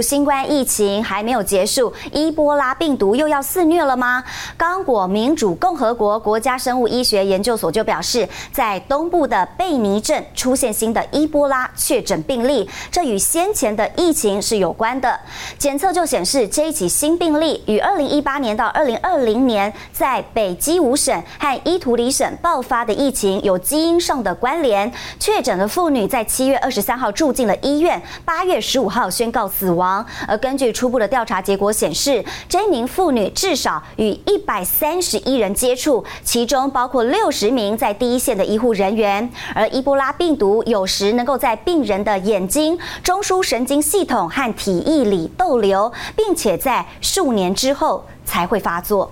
新冠疫情还没有结束，伊波拉病毒又要肆虐了吗？刚果民主共和国国家生物医学研究所就表示，在东部的贝尼镇出现新的伊波拉确诊病例，这与先前的疫情是有关的。检测就显示，这一起新病例与2018年到2020年在北基伍省和伊图里省爆发的疫情有基因上的关联。确诊的妇女在7月23号住进了医院，8月15号宣告死亡而根据初步的调查结果显示，这名妇女至少与一百三十一人接触，其中包括六十名在第一线的医护人员。而伊波拉病毒有时能够在病人的眼睛、中枢神经系统和体液里逗留，并且在数年之后才会发作。